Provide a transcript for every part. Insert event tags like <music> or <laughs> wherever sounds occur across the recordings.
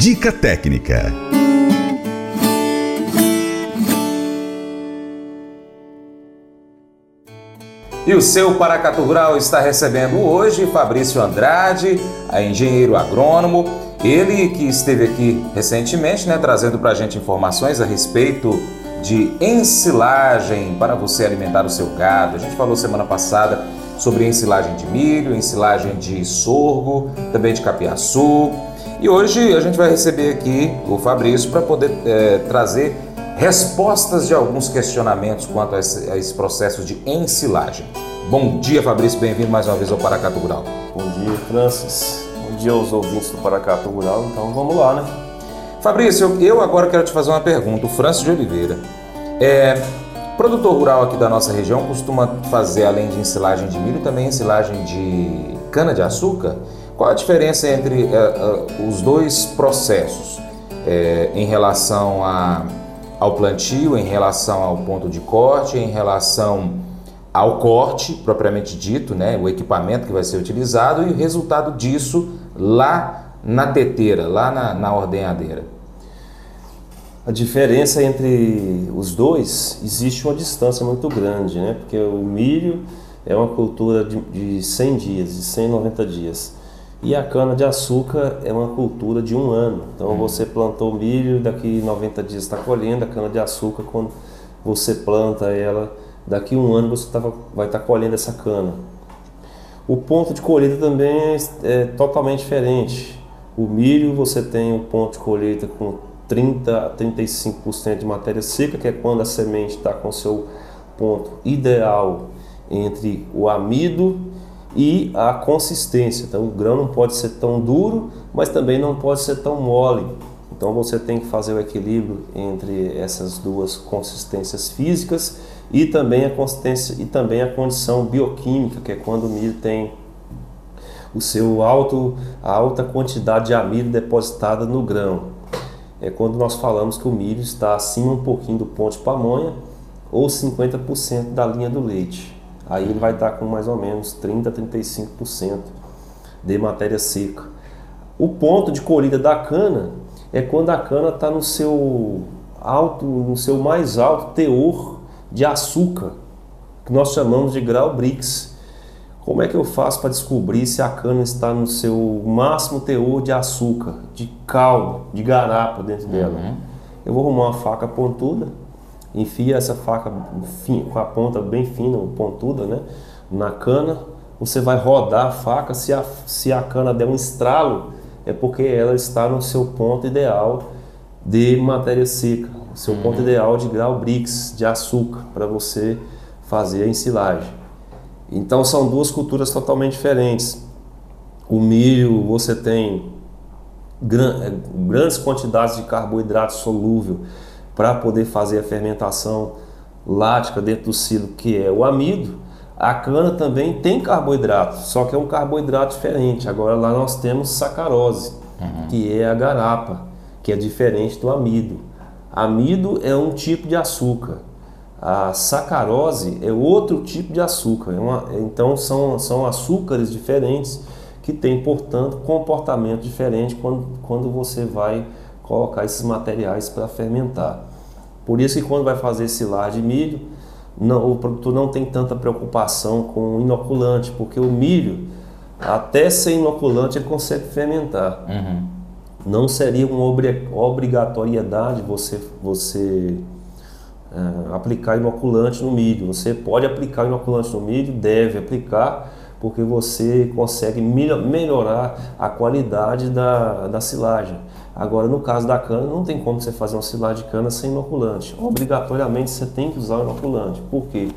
Dica técnica. E o seu Paracatu Rural está recebendo hoje Fabrício Andrade, engenheiro agrônomo, ele que esteve aqui recentemente, né, trazendo para a gente informações a respeito de ensilagem para você alimentar o seu gado. A gente falou semana passada sobre ensilagem de milho, ensilagem de sorgo, também de capiaçu. E hoje a gente vai receber aqui o Fabrício para poder é, trazer respostas de alguns questionamentos quanto a esse, a esse, processo de ensilagem. Bom dia, Fabrício, bem-vindo mais uma vez ao Paracatu Rural. Bom dia, Francis. Bom dia aos ouvintes do Paracatu Rural. Então vamos lá, né? Fabrício, eu agora quero te fazer uma pergunta. O Francis de Oliveira. É, produtor rural aqui da nossa região costuma fazer, além de ensilagem de milho, também ensilagem de cana-de-açúcar. Qual a diferença entre uh, uh, os dois processos é, em relação a, ao plantio, em relação ao ponto de corte, em relação ao corte propriamente dito, né, o equipamento que vai ser utilizado e o resultado disso lá na teteira, lá na, na ordenhadeira? A diferença entre os dois existe uma distância muito grande, né? Porque o milho é uma cultura de, de 100 dias, de 190 dias. E a cana-de-açúcar é uma cultura de um ano. Então hum. você plantou milho, daqui 90 dias está colhendo a cana-de-açúcar. Quando você planta ela, daqui um ano você tava, vai estar tá colhendo essa cana. O ponto de colheita também é, é totalmente diferente. O milho você tem o ponto de colheita com 30 a 35% de matéria seca, que é quando a semente está com seu ponto ideal entre o amido e a consistência. Então o grão não pode ser tão duro, mas também não pode ser tão mole. Então você tem que fazer o equilíbrio entre essas duas consistências físicas e também a consistência e também a condição bioquímica, que é quando o milho tem o seu alto a alta quantidade de amido depositada no grão. É quando nós falamos que o milho está acima um pouquinho do ponto de pamonha ou 50% da linha do leite. Aí ele vai estar com mais ou menos 30 a 35% de matéria seca. O ponto de colheita da cana é quando a cana está no seu alto, no seu mais alto teor de açúcar, que nós chamamos de grau Brix. Como é que eu faço para descobrir se a cana está no seu máximo teor de açúcar, de cal, de garapa dentro dela? Uhum. Eu vou arrumar uma faca pontuda, enfia essa faca com a ponta bem fina, pontuda, né, na cana. Você vai rodar a faca, se a, se a cana der um estralo, é porque ela está no seu ponto ideal de matéria seca, seu uhum. ponto ideal de grau Brix, de açúcar, para você fazer a ensilagem. Então são duas culturas totalmente diferentes. O milho, você tem é, grandes quantidades de carboidrato solúvel, para poder fazer a fermentação lática dentro do silo, que é o amido, a cana também tem carboidrato, só que é um carboidrato diferente. Agora lá nós temos sacarose, uhum. que é a garapa, que é diferente do amido. Amido é um tipo de açúcar. A sacarose é outro tipo de açúcar. É uma, então são, são açúcares diferentes que têm, portanto, comportamento diferente quando, quando você vai colocar esses materiais para fermentar. Por isso que quando vai fazer silagem de milho, não, o produtor não tem tanta preocupação com o inoculante, porque o milho, até sem inoculante, ele consegue fermentar. Uhum. Não seria uma obrigatoriedade você, você é, aplicar inoculante no milho. Você pode aplicar inoculante no milho, deve aplicar, porque você consegue melhorar a qualidade da, da silagem. Agora, no caso da cana, não tem como você fazer uma silagem de cana sem inoculante. Obrigatoriamente você tem que usar o inoculante. Por quê?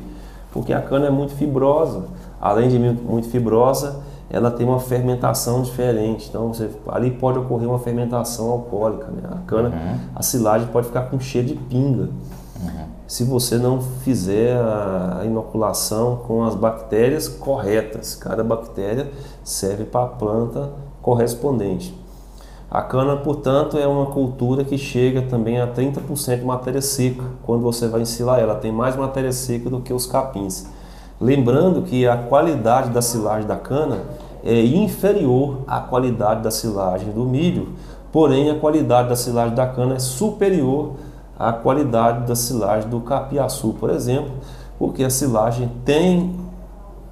Porque a cana é muito fibrosa. Além de muito fibrosa, ela tem uma fermentação diferente. Então, você, ali pode ocorrer uma fermentação alcoólica. Né? A cana, uhum. a silagem pode ficar com cheiro de pinga. Uhum. Se você não fizer a inoculação com as bactérias corretas, cada bactéria serve para a planta correspondente. A cana, portanto, é uma cultura que chega também a 30% de matéria seca quando você vai ensilar ela. Tem mais matéria seca do que os capins. Lembrando que a qualidade da silagem da cana é inferior à qualidade da silagem do milho, porém a qualidade da silagem da cana é superior à qualidade da silagem do capiaçu, por exemplo, porque a silagem tem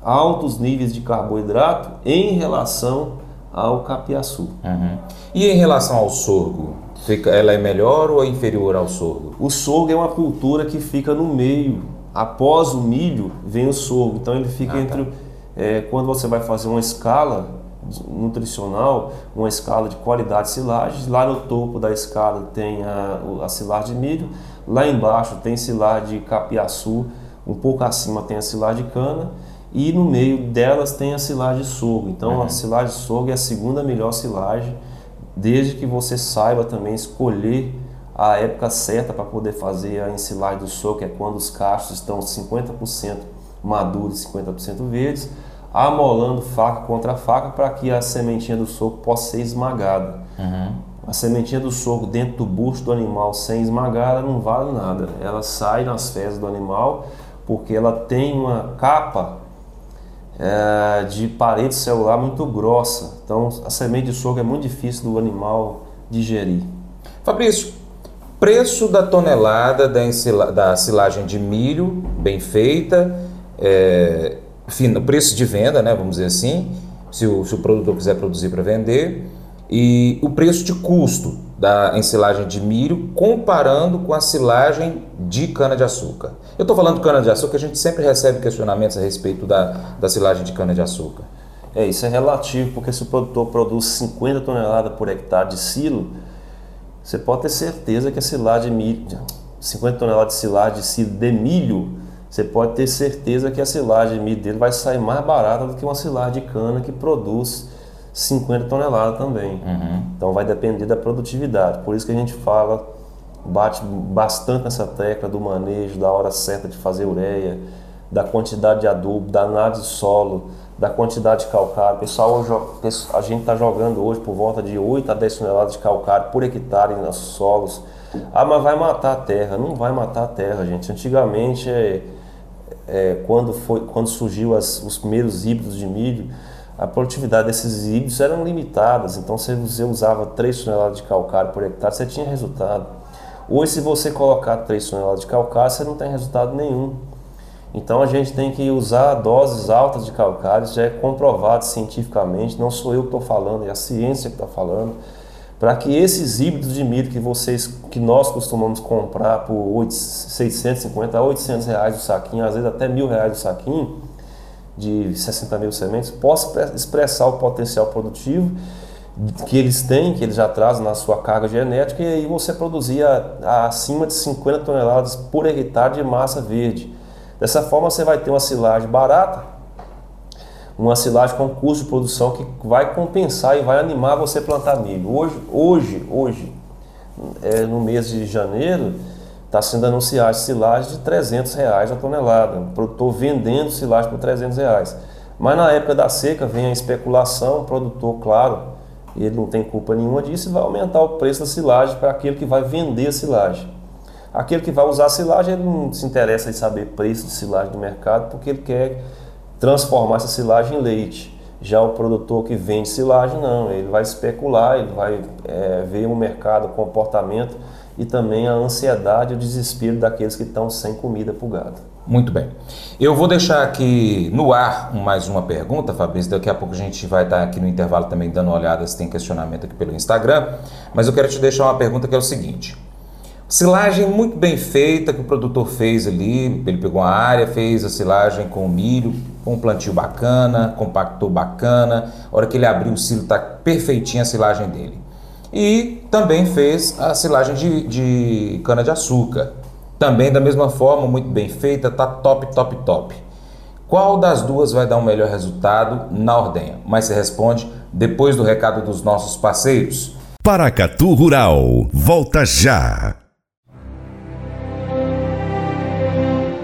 altos níveis de carboidrato em relação ao capiaçu. Uhum. E em relação ao sorgo, fica, ela é melhor ou é inferior ao sorgo? O sorgo é uma cultura que fica no meio. Após o milho vem o sorgo, então ele fica ah, entre. Tá. É, quando você vai fazer uma escala nutricional, uma escala de qualidade de silagem, lá no topo da escala tem a, a silagem de milho, lá embaixo tem silagem de capiaçu, um pouco acima tem a silagem de cana e no meio delas tem a silagem de sorgo. Então uhum. a silagem de sorgo é a segunda melhor silagem, desde que você saiba também escolher a época certa para poder fazer a ensilagem do sorgo, que é quando os cachos estão 50% maduros e 50% verdes, amolando faca contra faca para que a sementinha do sorgo possa ser esmagada. Uhum. A sementinha do sorgo dentro do busto do animal sem esmagar, ela não vale nada. Ela sai nas fezes do animal porque ela tem uma capa é, de parede celular muito grossa. Então, a semente de sorgo é muito difícil do animal digerir. Fabrício, preço da tonelada da, da silagem de milho bem feita, é, preço de venda, né, vamos dizer assim, se o, se o produtor quiser produzir para vender, e o preço de custo da ensilagem de milho comparando com a silagem de cana-de-açúcar. Eu estou falando de cana-de-açúcar, a gente sempre recebe questionamentos a respeito da, da silagem de cana-de-açúcar. É, isso é relativo, porque se o produtor produz 50 toneladas por hectare de silo, você pode ter certeza que a silagem de milho, 50 toneladas de silagem de silo de milho, você pode ter certeza que a silagem de milho dele vai sair mais barata do que uma silagem de cana que produz 50 toneladas também. Uhum. Então vai depender da produtividade. Por isso que a gente fala, bate bastante nessa tecla do manejo, da hora certa de fazer ureia, da quantidade de adubo, da análise de solo, da quantidade de calcário. Pessoal, a gente está jogando hoje por volta de 8 a 10 toneladas de calcário por hectare nos solos. Ah, mas vai matar a terra. Não vai matar a terra, gente. Antigamente, é, é, quando, foi, quando surgiu as, os primeiros híbridos de milho, a produtividade desses híbridos eram limitadas, então se você usava 3 toneladas de calcário por hectare, você tinha resultado. Hoje, se você colocar 3 toneladas de calcário, você não tem resultado nenhum. Então a gente tem que usar doses altas de calcário, já é comprovado cientificamente, não sou eu que estou falando, é a ciência que está falando, para que esses híbridos de milho que vocês, que nós costumamos comprar por 8, 650 a 800 reais o saquinho, às vezes até mil reais o saquinho, de 60 mil sementes possa expressar o potencial produtivo que eles têm, que eles já trazem na sua carga genética, e aí você produzia acima de 50 toneladas por hectare de massa verde. Dessa forma você vai ter uma silagem barata, uma silagem com custo de produção que vai compensar e vai animar você a plantar milho. Hoje, hoje, hoje, é, no mês de janeiro, está sendo anunciado silagem de 300 reais a tonelada. O produtor vendendo silagem por 300 reais. Mas na época da seca vem a especulação, o produtor, claro, ele não tem culpa nenhuma disso e vai aumentar o preço da silagem para aquele que vai vender a silagem. Aquele que vai usar a silagem, ele não se interessa em saber preço de silagem no mercado, porque ele quer transformar essa silagem em leite. Já o produtor que vende silagem, não, ele vai especular, ele vai é, ver o mercado, o comportamento e também a ansiedade e o desespero daqueles que estão sem comida para o gado. Muito bem. Eu vou deixar aqui no ar mais uma pergunta, Fabrício. Daqui a pouco a gente vai estar aqui no intervalo também dando uma olhada se tem questionamento aqui pelo Instagram. Mas eu quero te deixar uma pergunta que é o seguinte: silagem muito bem feita que o produtor fez ali. Ele pegou uma área, fez a silagem com milho, com um plantio bacana, compactou bacana. A hora que ele abriu o silo, está perfeitinha a silagem dele e também fez a silagem de, de cana-de-açúcar. Também da mesma forma, muito bem feita, tá top, top, top. Qual das duas vai dar um melhor resultado na ordenha? Mas você responde depois do recado dos nossos parceiros. Paracatu Rural, volta já!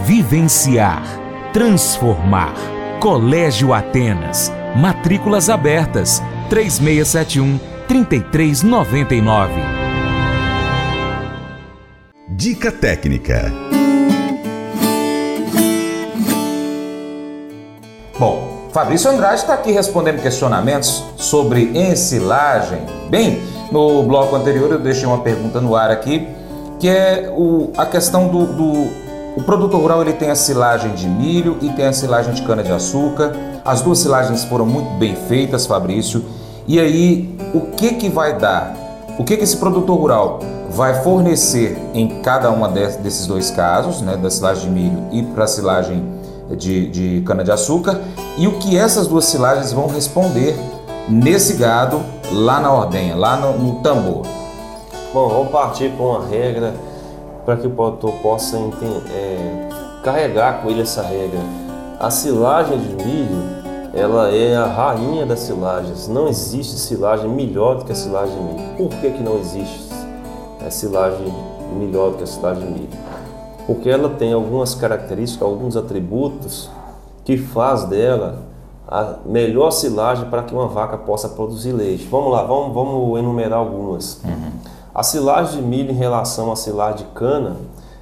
vivenciar, transformar. Colégio Atenas. Matrículas abertas. 3671 3399. Dica técnica. Bom, Fabrício Andrade está aqui respondendo questionamentos sobre ensilagem. Bem, no bloco anterior eu deixei uma pergunta no ar aqui, que é o, a questão do, do o produtor rural ele tem a silagem de milho e tem a silagem de cana de açúcar. As duas silagens foram muito bem feitas, Fabrício. E aí, o que que vai dar? O que que esse produtor rural vai fornecer em cada uma desses dois casos, né, da silagem de milho e para a silagem de, de cana-de-açúcar e o que essas duas silagens vão responder nesse gado lá na ordenha, lá no, no tambor. Bom, vamos partir com uma regra para que o produtor possa é, carregar com ele essa regra. A silagem de milho ela é a rainha das silagens. Não existe silagem melhor do que a silagem de milho. Por que, que não existe a silagem melhor do que a silagem de milho? porque ela tem algumas características, alguns atributos que faz dela a melhor silagem para que uma vaca possa produzir leite. Vamos lá, vamos, vamos enumerar algumas. Uhum. A silagem de milho em relação à silagem de cana,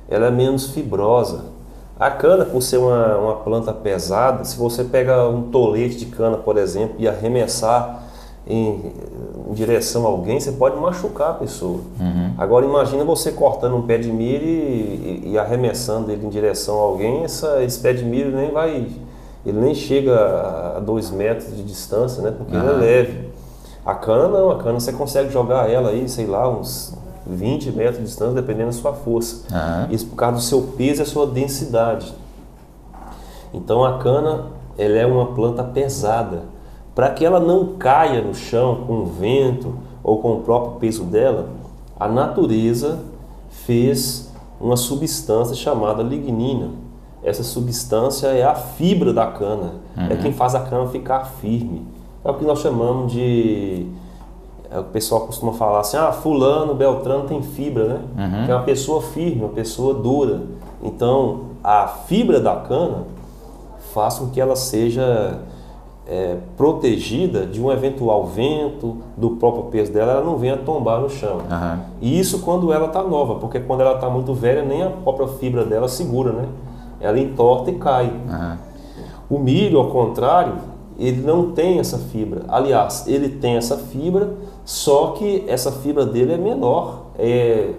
ela é menos fibrosa. A cana, por ser uma, uma planta pesada, se você pega um tolete de cana, por exemplo, e arremessar em, em direção a alguém, você pode machucar a pessoa. Uhum. Agora imagina você cortando um pé de milho e, e, e arremessando ele em direção a alguém, essa, esse pé de milho nem vai, ele nem chega a dois metros de distância, né? Porque uhum. ele é leve. A cana não, a cana você consegue jogar ela aí, sei lá, uns 20 metros de distância, dependendo da sua força. Uhum. Isso por causa do seu peso e a sua densidade. Então a cana, ela é uma planta pesada para que ela não caia no chão com o vento ou com o próprio peso dela, a natureza fez uma substância chamada lignina. Essa substância é a fibra da cana, é uhum. é quem faz a cana ficar firme. É o que nós chamamos de. É o pessoal costuma falar assim: ah, Fulano, Beltrano tem fibra, né? Uhum. Que é uma pessoa firme, uma pessoa dura. Então, a fibra da cana faz com que ela seja é, protegida de um eventual vento, do próprio peso dela, ela não venha tombar no chão. Uhum. E isso quando ela está nova, porque quando ela está muito velha, nem a própria fibra dela segura, né? Ela entorta e cai. Uhum. O milho, ao contrário, ele não tem essa fibra. Aliás, ele tem essa fibra, só que essa fibra dele é menor, é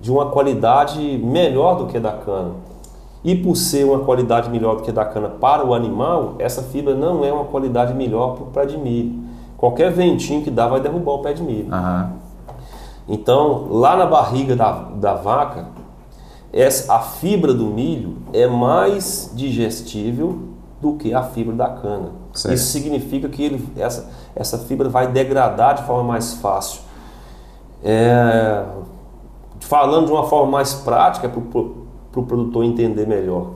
de uma qualidade melhor do que a da cana. E por ser uma qualidade melhor do que a da cana para o animal, essa fibra não é uma qualidade melhor para o pé de milho. Qualquer ventinho que dá vai derrubar o pé de milho. Uhum. Então, lá na barriga da, da vaca, essa, a fibra do milho é mais digestível do que a fibra da cana. Certo. Isso significa que ele, essa, essa fibra vai degradar de forma mais fácil. É, falando de uma forma mais prática, para para o produtor entender melhor.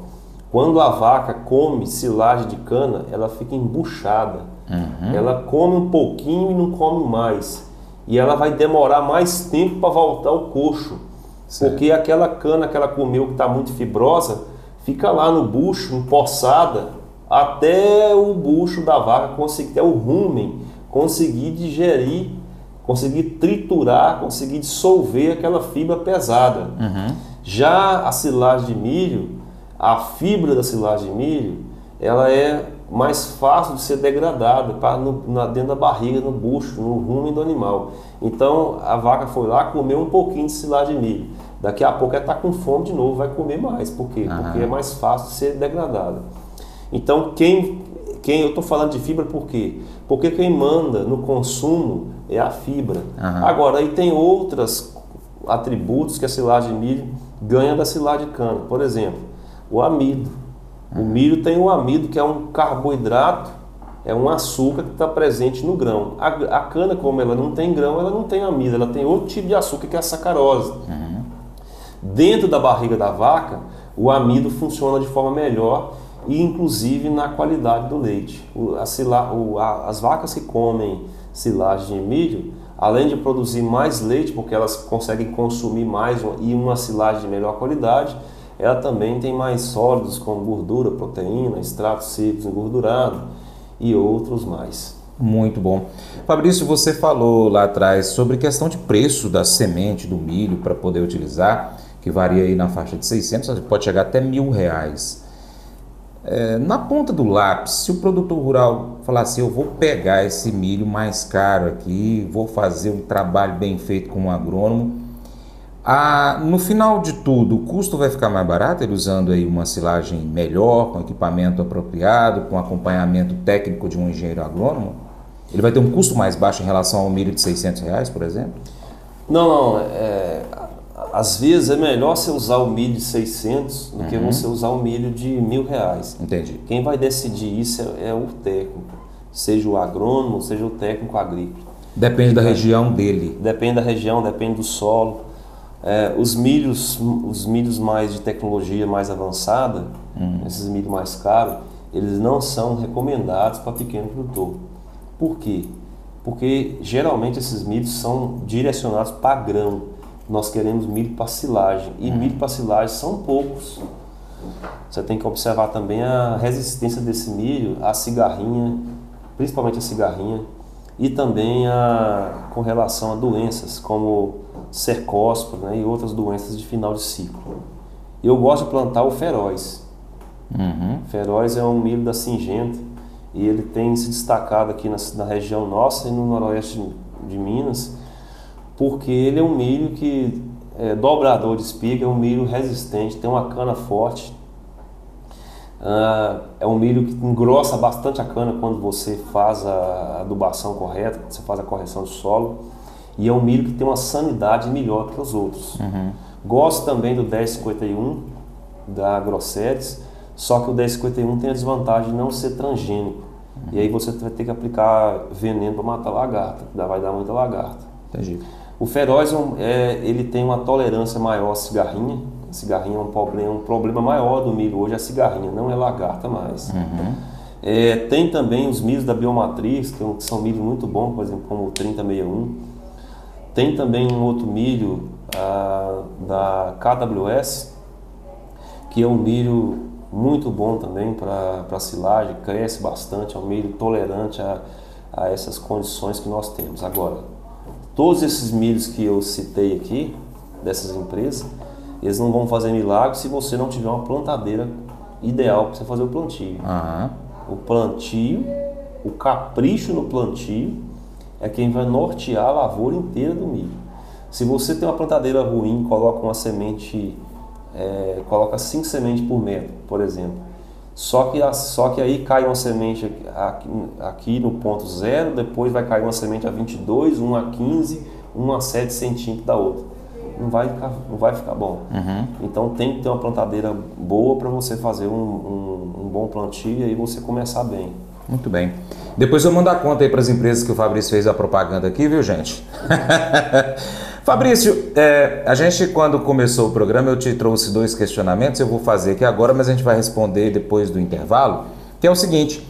Quando a vaca come silagem de cana, ela fica embuchada. Uhum. Ela come um pouquinho e não come mais. E ela vai demorar mais tempo para voltar ao coxo. Certo. Porque aquela cana que ela comeu que está muito fibrosa, fica lá no bucho, empossada, até o bucho da vaca conseguir, até o rumen, conseguir digerir, conseguir triturar, conseguir dissolver aquela fibra pesada. Uhum. Já a silagem de milho, a fibra da silagem de milho, ela é mais fácil de ser degradada para no, na, dentro da barriga, no bucho, no rumo do animal. Então a vaca foi lá, comeu um pouquinho de silagem de milho. Daqui a pouco ela está com fome de novo, vai comer mais. Por quê? Uhum. Porque é mais fácil de ser degradada. Então quem, quem eu estou falando de fibra por quê? Porque quem manda no consumo é a fibra. Uhum. Agora aí tem outros atributos que a silagem de milho ganha da silagem de cana. Por exemplo, o amido. O milho tem o amido, que é um carboidrato, é um açúcar que está presente no grão. A, a, cana, como ela não tem grão, ela não tem amido, ela tem outro tipo de açúcar que é a sacarose. Uhum. Dentro da barriga da vaca, o amido funciona de forma melhor e inclusive na qualidade do leite. O, a a, as vacas que comem silagem de milho, além de produzir mais leite, porque elas conseguem consumir mais e uma silagem de melhor qualidade, ela também tem mais sólidos como gordura, proteína, extrato cítricos engordurado e outros mais. Muito bom. Fabrício, você falou lá atrás sobre questão de preço da semente do milho para poder utilizar, que varia aí na faixa de 600, pode chegar até mil reais. É, na ponta do lápis, se o produtor rural falar assim, eu vou pegar esse milho mais caro aqui, vou fazer um trabalho bem feito com um agrônomo, a, no final de tudo, o custo vai ficar mais barato, ele usando aí uma silagem melhor, com equipamento apropriado, com acompanhamento técnico de um engenheiro agrônomo? Ele vai ter um custo mais baixo em relação ao milho de 600 reais, por exemplo? Não, não. É, às vezes é melhor você usar o milho de 600 do uhum. que você usar o milho de mil reais. Entendi. Quem vai decidir isso é, é o técnico, seja o agrônomo, seja o técnico agrícola. Depende da região dele. Depende da região, depende do solo. É, os milhos, os milhos mais de tecnologia mais avançada, uhum. esses milhos mais caros, eles não são recomendados para pequeno produtor. Por quê? Porque geralmente esses milhos são direcionados para grão nós queremos milho para silagem. E milho para silagem são poucos. Você tem que observar também a resistência desse milho à cigarrinha, principalmente a cigarrinha, e também a, com relação a doenças como cercóspora né, e outras doenças de final de ciclo. Eu gosto de plantar o feroz. Uhum. Feroz é um milho da Singenta e ele tem se destacado aqui na, na região nossa e no noroeste de, de Minas porque ele é um milho que é dobrador de espiga, é um milho resistente, tem uma cana forte. Ah, é um milho que engrossa bastante a cana quando você faz a adubação correta, você faz a correção de solo. E é um milho que tem uma sanidade melhor que os outros. Uhum. Gosto também do 1051 da Grosseries, só que o 1051 tem a desvantagem de não ser transgênico. Uhum. E aí você vai ter que aplicar veneno para matar lagarta, que vai dar muita lagarta. Entendi. O feroz é, ele tem uma tolerância maior à cigarrinha. A cigarrinha é um problema, um problema maior do milho hoje, é a cigarrinha, não é lagarta mais. Uhum. É, tem também os milhos da Biomatrix, que são milhos muito bons, por exemplo, como o 3061. Tem também um outro milho a, da KWS, que é um milho muito bom também para silagem, cresce bastante, é um milho tolerante a, a essas condições que nós temos. Agora, Todos esses milhos que eu citei aqui, dessas empresas, eles não vão fazer milagre se você não tiver uma plantadeira ideal para você fazer o plantio. Uhum. O plantio, o capricho no plantio é quem vai nortear a lavoura inteira do milho. Se você tem uma plantadeira ruim, coloca uma semente, é, coloca cinco sementes por metro, por exemplo, só que, só que aí cai uma semente aqui, aqui, no ponto zero, depois vai cair uma semente a 22, uma a 15, uma a 7 centímetros da outra. Não vai ficar, não vai ficar bom. Uhum. Então tem que ter uma plantadeira boa para você fazer um, um, um, bom plantio e aí você começar bem. Muito bem. Depois eu mando a conta aí para as empresas que o Fabrício fez a propaganda aqui, viu gente? <laughs> Fabrício, é, a gente quando começou o programa eu te trouxe dois questionamentos, eu vou fazer aqui agora, mas a gente vai responder depois do intervalo, que é o seguinte,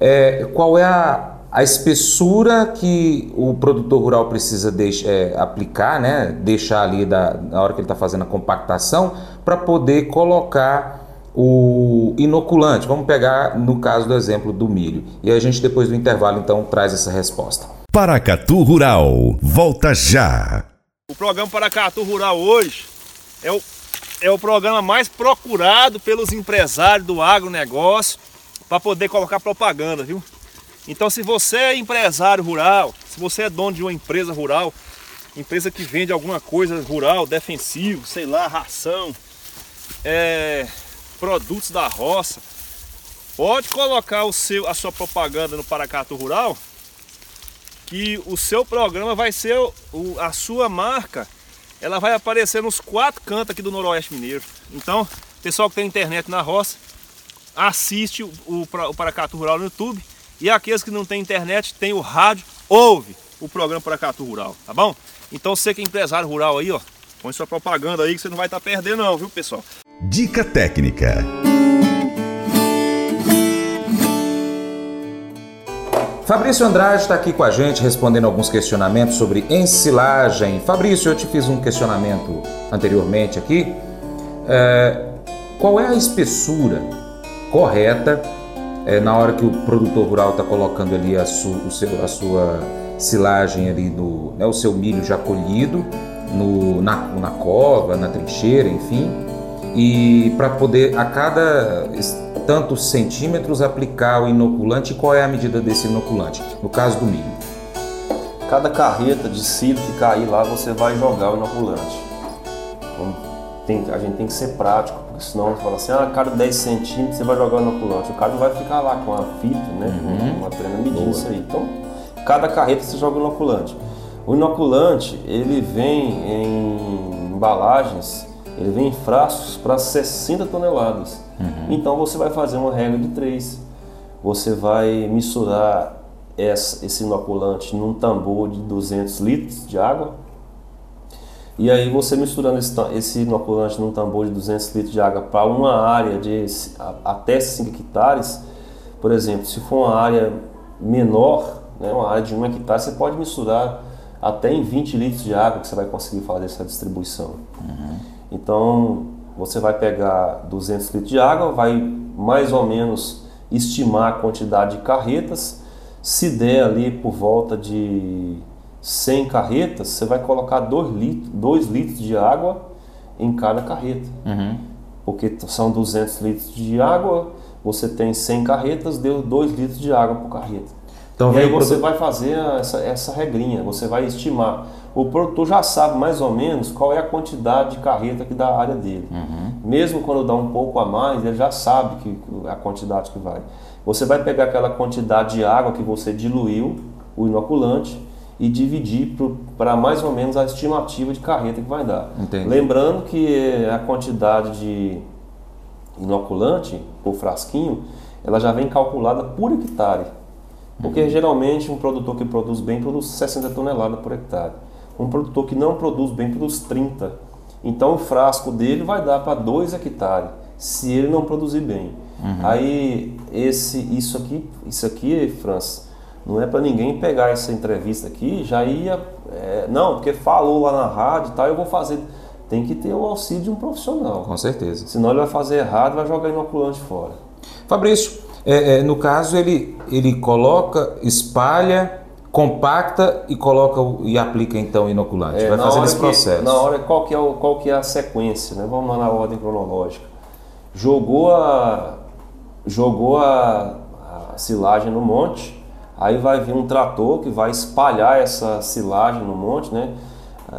é, qual é a, a espessura que o produtor rural precisa é, aplicar, né, deixar ali da, na hora que ele está fazendo a compactação, para poder colocar o inoculante. Vamos pegar no caso do exemplo do milho. E a gente depois do intervalo então traz essa resposta. Paracatu Rural, volta já. O programa Paracatu Rural hoje é o, é o programa mais procurado pelos empresários do agronegócio para poder colocar propaganda, viu? Então se você é empresário rural, se você é dono de uma empresa rural, empresa que vende alguma coisa rural, defensivo, sei lá, ração, é, produtos da roça, pode colocar o seu, a sua propaganda no Paracatu Rural que o seu programa vai ser o, a sua marca, ela vai aparecer nos quatro cantos aqui do Noroeste Mineiro. Então, pessoal que tem internet na roça, assiste o, o, o Paracatu Rural no YouTube. E aqueles que não têm internet, tem o rádio, ouve o programa Paracatu Rural, tá bom? Então você que é empresário rural aí, ó, põe sua propaganda aí que você não vai estar tá perdendo não, viu pessoal? Dica técnica. Fabrício Andrade está aqui com a gente respondendo alguns questionamentos sobre ensilagem. Fabrício, eu te fiz um questionamento anteriormente aqui. É, qual é a espessura correta é, na hora que o produtor rural está colocando ali a, su, seu, a sua silagem ali no, né, o seu milho já colhido no, na, na cova, na trincheira, enfim, e para poder a cada tantos centímetros aplicar o inoculante, qual é a medida desse inoculante? No caso do milho. Cada carreta de silo que cair lá, você vai jogar o inoculante. Então, tem, a gente tem que ser prático, porque senão você fala assim, ah, cada 10 centímetros você vai jogar o inoculante. O cara não vai ficar lá com a fita, né? Uhum. Uma trena medindo isso aí. Então, cada carreta você joga o inoculante. O inoculante, ele vem em embalagens, ele vem em frascos para 60 toneladas. Uhum. Então você vai fazer uma regra de 3. Você vai misturar esse inoculante num tambor de 200 litros de água. E aí você misturando esse inoculante num tambor de 200 litros de água para uma área de até 5 hectares, por exemplo, se for uma área menor, né, uma área de 1 hectare, você pode misturar até em 20 litros de água que você vai conseguir fazer essa distribuição. Uhum. Então, você vai pegar 200 litros de água, vai mais ou menos estimar a quantidade de carretas. Se der ali por volta de 100 carretas, você vai colocar 2 litros, 2 litros de água em cada carreta. Uhum. Porque são 200 litros de água, você tem 100 carretas, deu 2 litros de água por carreta. Então, e aí você vai fazer essa, essa regrinha, você vai estimar. O produtor já sabe mais ou menos qual é a quantidade de carreta que dá a área dele. Uhum. Mesmo quando dá um pouco a mais, ele já sabe que, a quantidade que vai. Você vai pegar aquela quantidade de água que você diluiu, o inoculante, e dividir para mais ou menos a estimativa de carreta que vai dar. Entendi. Lembrando que a quantidade de inoculante por frasquinho, ela já vem calculada por hectare. Porque geralmente um produtor que produz bem produz 60 toneladas por hectare. Um produtor que não produz bem produz 30. Então o frasco dele vai dar para 2 hectares, se ele não produzir bem. Uhum. Aí esse, isso aqui, isso aqui, França, não é para ninguém pegar essa entrevista aqui já ia, é, não, porque falou lá na rádio e tal, eu vou fazer. Tem que ter o auxílio de um profissional. Com certeza. Senão ele vai fazer errado, vai jogar inoculante fora. Fabrício, é, é, no caso, ele, ele coloca, espalha, compacta e coloca e aplica então o inoculante. É, Vai fazendo esse processo. Que, na hora, qual que, é o, qual que é a sequência? Né? Vamos lá na ordem cronológica. Jogou a, jogou a, a silagem no monte, aí vai vir um trator que vai espalhar essa silagem no monte, né?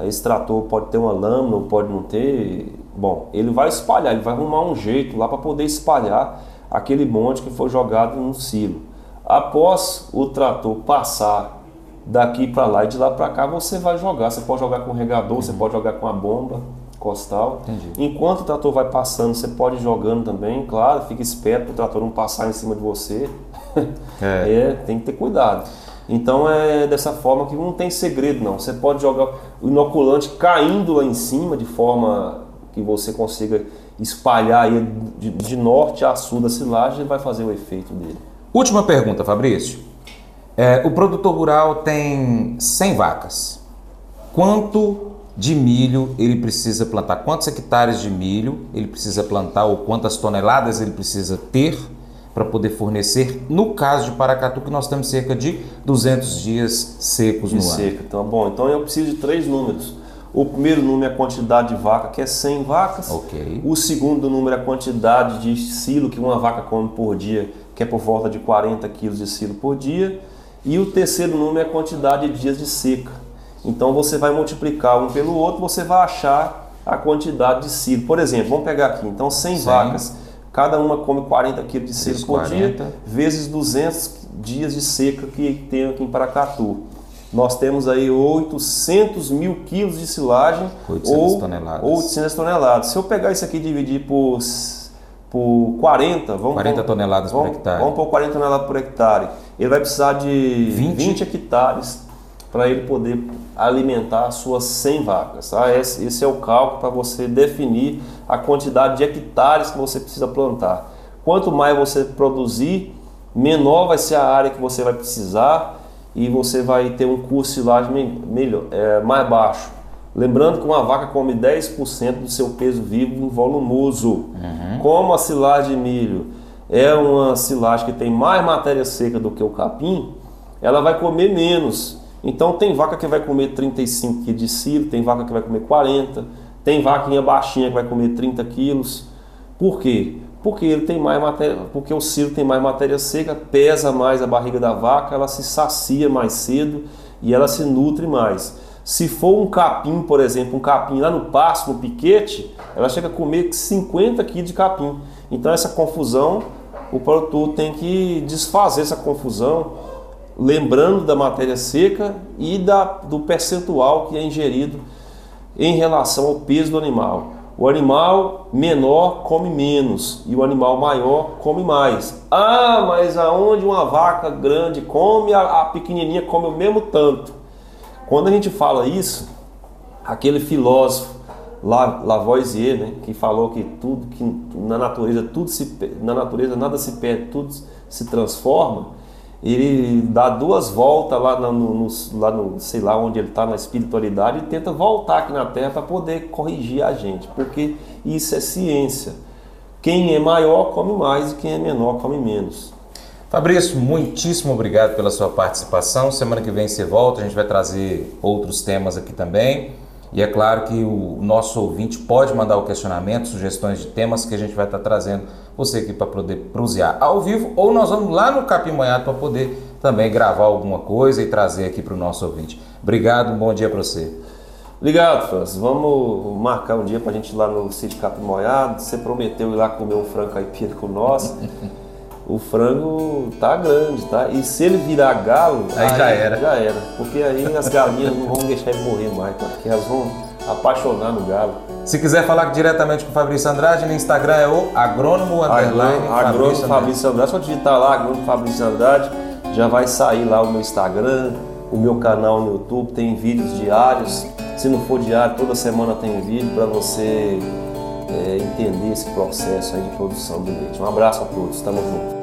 Esse trator pode ter uma lâmina ou pode não ter. Bom, ele vai espalhar, ele vai arrumar um jeito lá para poder espalhar aquele monte que foi jogado no silo. Após o trator passar daqui para lá e de lá para cá, você vai jogar. Você pode jogar com o regador, uhum. você pode jogar com a bomba costal. Entendi. Enquanto o trator vai passando, você pode ir jogando também, claro, fica esperto para o trator não passar em cima de você. <laughs> É. é. tem que ter cuidado. Então é dessa forma que não tem segredo não. Você pode jogar o inoculante caindo lá em cima de forma que você consiga espalhar aí de, de norte a sul da silagem vai fazer o efeito dele. Última pergunta, Fabrício. É, o produtor rural tem 100 vacas. Quanto de milho ele precisa plantar? Quantos hectares de milho ele precisa plantar ou quantas toneladas ele precisa ter para poder fornecer? No caso de Paracatu, que nós temos cerca de 200 dias secos de no seca. ano. Então, bom, então eu preciso de três números. O primeiro número é a quantidade de vaca, que é 100 vacas. Okay. O segundo número é a quantidade de silo que uma vaca come por dia, que é por volta de 40 quilos de silo por dia. E o terceiro número é a quantidade de dias de seca. Então você vai multiplicar um pelo outro, você vai achar a quantidade de silo. Por exemplo, vamos pegar aqui, então 100, 100. vacas, cada uma come 40 quilos de silo por 40. dia, vezes 200 dias de seca que tem aqui em Paracatu nós temos aí 800 mil quilos de silagem 800 ou toneladas. 800 toneladas. Se eu pegar isso aqui e dividir por, por 40, vamos 40 por, toneladas vamos, por hectare. Vamos por 40 toneladas por hectare. Ele vai precisar de 20, 20 hectares para ele poder alimentar as suas 100 vacas. Tá? Esse, esse é o cálculo para você definir a quantidade de hectares que você precisa plantar. Quanto mais você produzir, menor vai ser a área que você vai precisar e você vai ter um custo de silagem melhor, é, mais baixo. Lembrando que uma vaca come 10% do seu peso vivo volumoso. Uhum. Como a silagem de milho é uma silagem que tem mais matéria seca do que o capim, ela vai comer menos. Então tem vaca que vai comer 35 kg de silo, tem vaca que vai comer 40, tem vaquinha baixinha que vai comer 30 quilos. Por quê? Porque ele tem mais matéria, porque o silo tem mais matéria seca, pesa mais a barriga da vaca, ela se sacia mais cedo e ela se nutre mais. Se for um capim, por exemplo, um capim lá no pasto, no piquete, ela chega a comer 50 kg de capim. Então essa confusão, o produtor tem que desfazer essa confusão lembrando da matéria seca e da, do percentual que é ingerido em relação ao peso do animal. O animal menor come menos e o animal maior come mais. Ah, mas aonde uma vaca grande come, a, a pequenininha come o mesmo tanto. Quando a gente fala isso, aquele filósofo Lavoisier, né, que falou que tudo que na natureza tudo se na natureza nada se perde, tudo se transforma ele dá duas voltas lá no, no, lá no sei lá onde ele está na espiritualidade e tenta voltar aqui na Terra para poder corrigir a gente, porque isso é ciência. Quem é maior come mais e quem é menor come menos. Fabrício, muitíssimo obrigado pela sua participação. Semana que vem você volta, a gente vai trazer outros temas aqui também. E é claro que o nosso ouvinte pode mandar o questionamento, sugestões de temas que a gente vai estar trazendo você aqui para poder prosear ao vivo, ou nós vamos lá no Capim Moiado para poder também gravar alguma coisa e trazer aqui para o nosso ouvinte. Obrigado, um bom dia para você. Obrigado, Francis. Vamos marcar um dia para a gente ir lá no sítio Capim Moiado. Você prometeu ir lá comer um frango caipira com nós. <laughs> o frango tá grande, tá? E se ele virar galo, aí, aí, já era. Já era. Porque aí as galinhas não vão deixar ele morrer mais, porque elas vão apaixonar no galo. Se quiser falar diretamente com o Fabrício Andrade, no Instagram é o agrônomo underline agrônomo Fabrício Andrade. Só digitar lá, agrônomo Fabrício Andrade, já vai sair lá o meu Instagram, o meu canal no YouTube, tem vídeos diários. Se não for diário, toda semana tem vídeo para você é, entender esse processo de produção do leite. Um abraço a todos, tamo junto.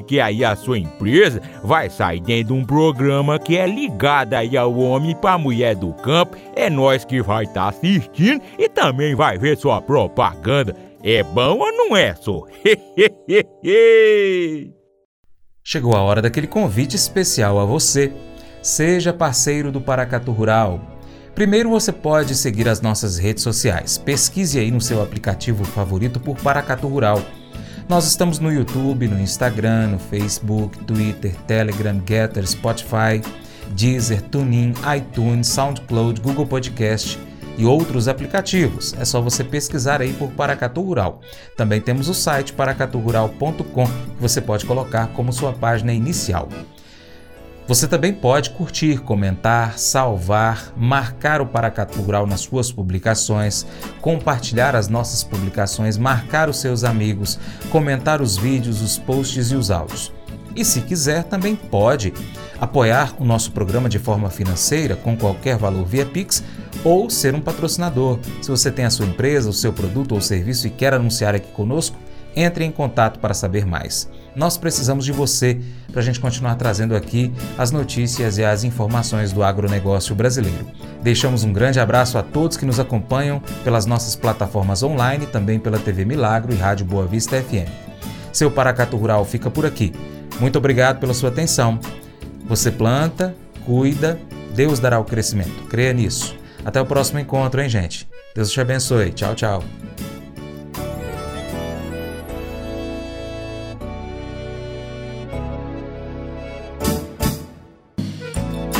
porque aí a sua empresa vai sair dentro de um programa que é ligado aí ao homem para a mulher do campo. É nós que vai estar tá assistindo e também vai ver sua propaganda. É bom ou não é, só? <laughs> Chegou a hora daquele convite especial a você. Seja parceiro do Paracatu Rural. Primeiro você pode seguir as nossas redes sociais. Pesquise aí no seu aplicativo favorito por Paracatu Rural. Nós estamos no YouTube, no Instagram, no Facebook, Twitter, Telegram, Getter, Spotify, Deezer, TuneIn, iTunes, SoundCloud, Google Podcast e outros aplicativos. É só você pesquisar aí por Paracatu Rural. Também temos o site paracaturural.com que você pode colocar como sua página inicial. Você também pode curtir, comentar, salvar, marcar o Paracatu Rural nas suas publicações, compartilhar as nossas publicações, marcar os seus amigos, comentar os vídeos, os posts e os áudios. E se quiser, também pode apoiar o nosso programa de forma financeira com qualquer valor via Pix ou ser um patrocinador. Se você tem a sua empresa, o seu produto ou serviço e quer anunciar aqui conosco, entre em contato para saber mais. Nós precisamos de você para a gente continuar trazendo aqui as notícias e as informações do agronegócio brasileiro. Deixamos um grande abraço a todos que nos acompanham pelas nossas plataformas online, também pela TV Milagro e Rádio Boa Vista FM. Seu Paracato Rural fica por aqui. Muito obrigado pela sua atenção. Você planta, cuida, Deus dará o crescimento. Creia nisso. Até o próximo encontro, hein, gente? Deus te abençoe. Tchau, tchau.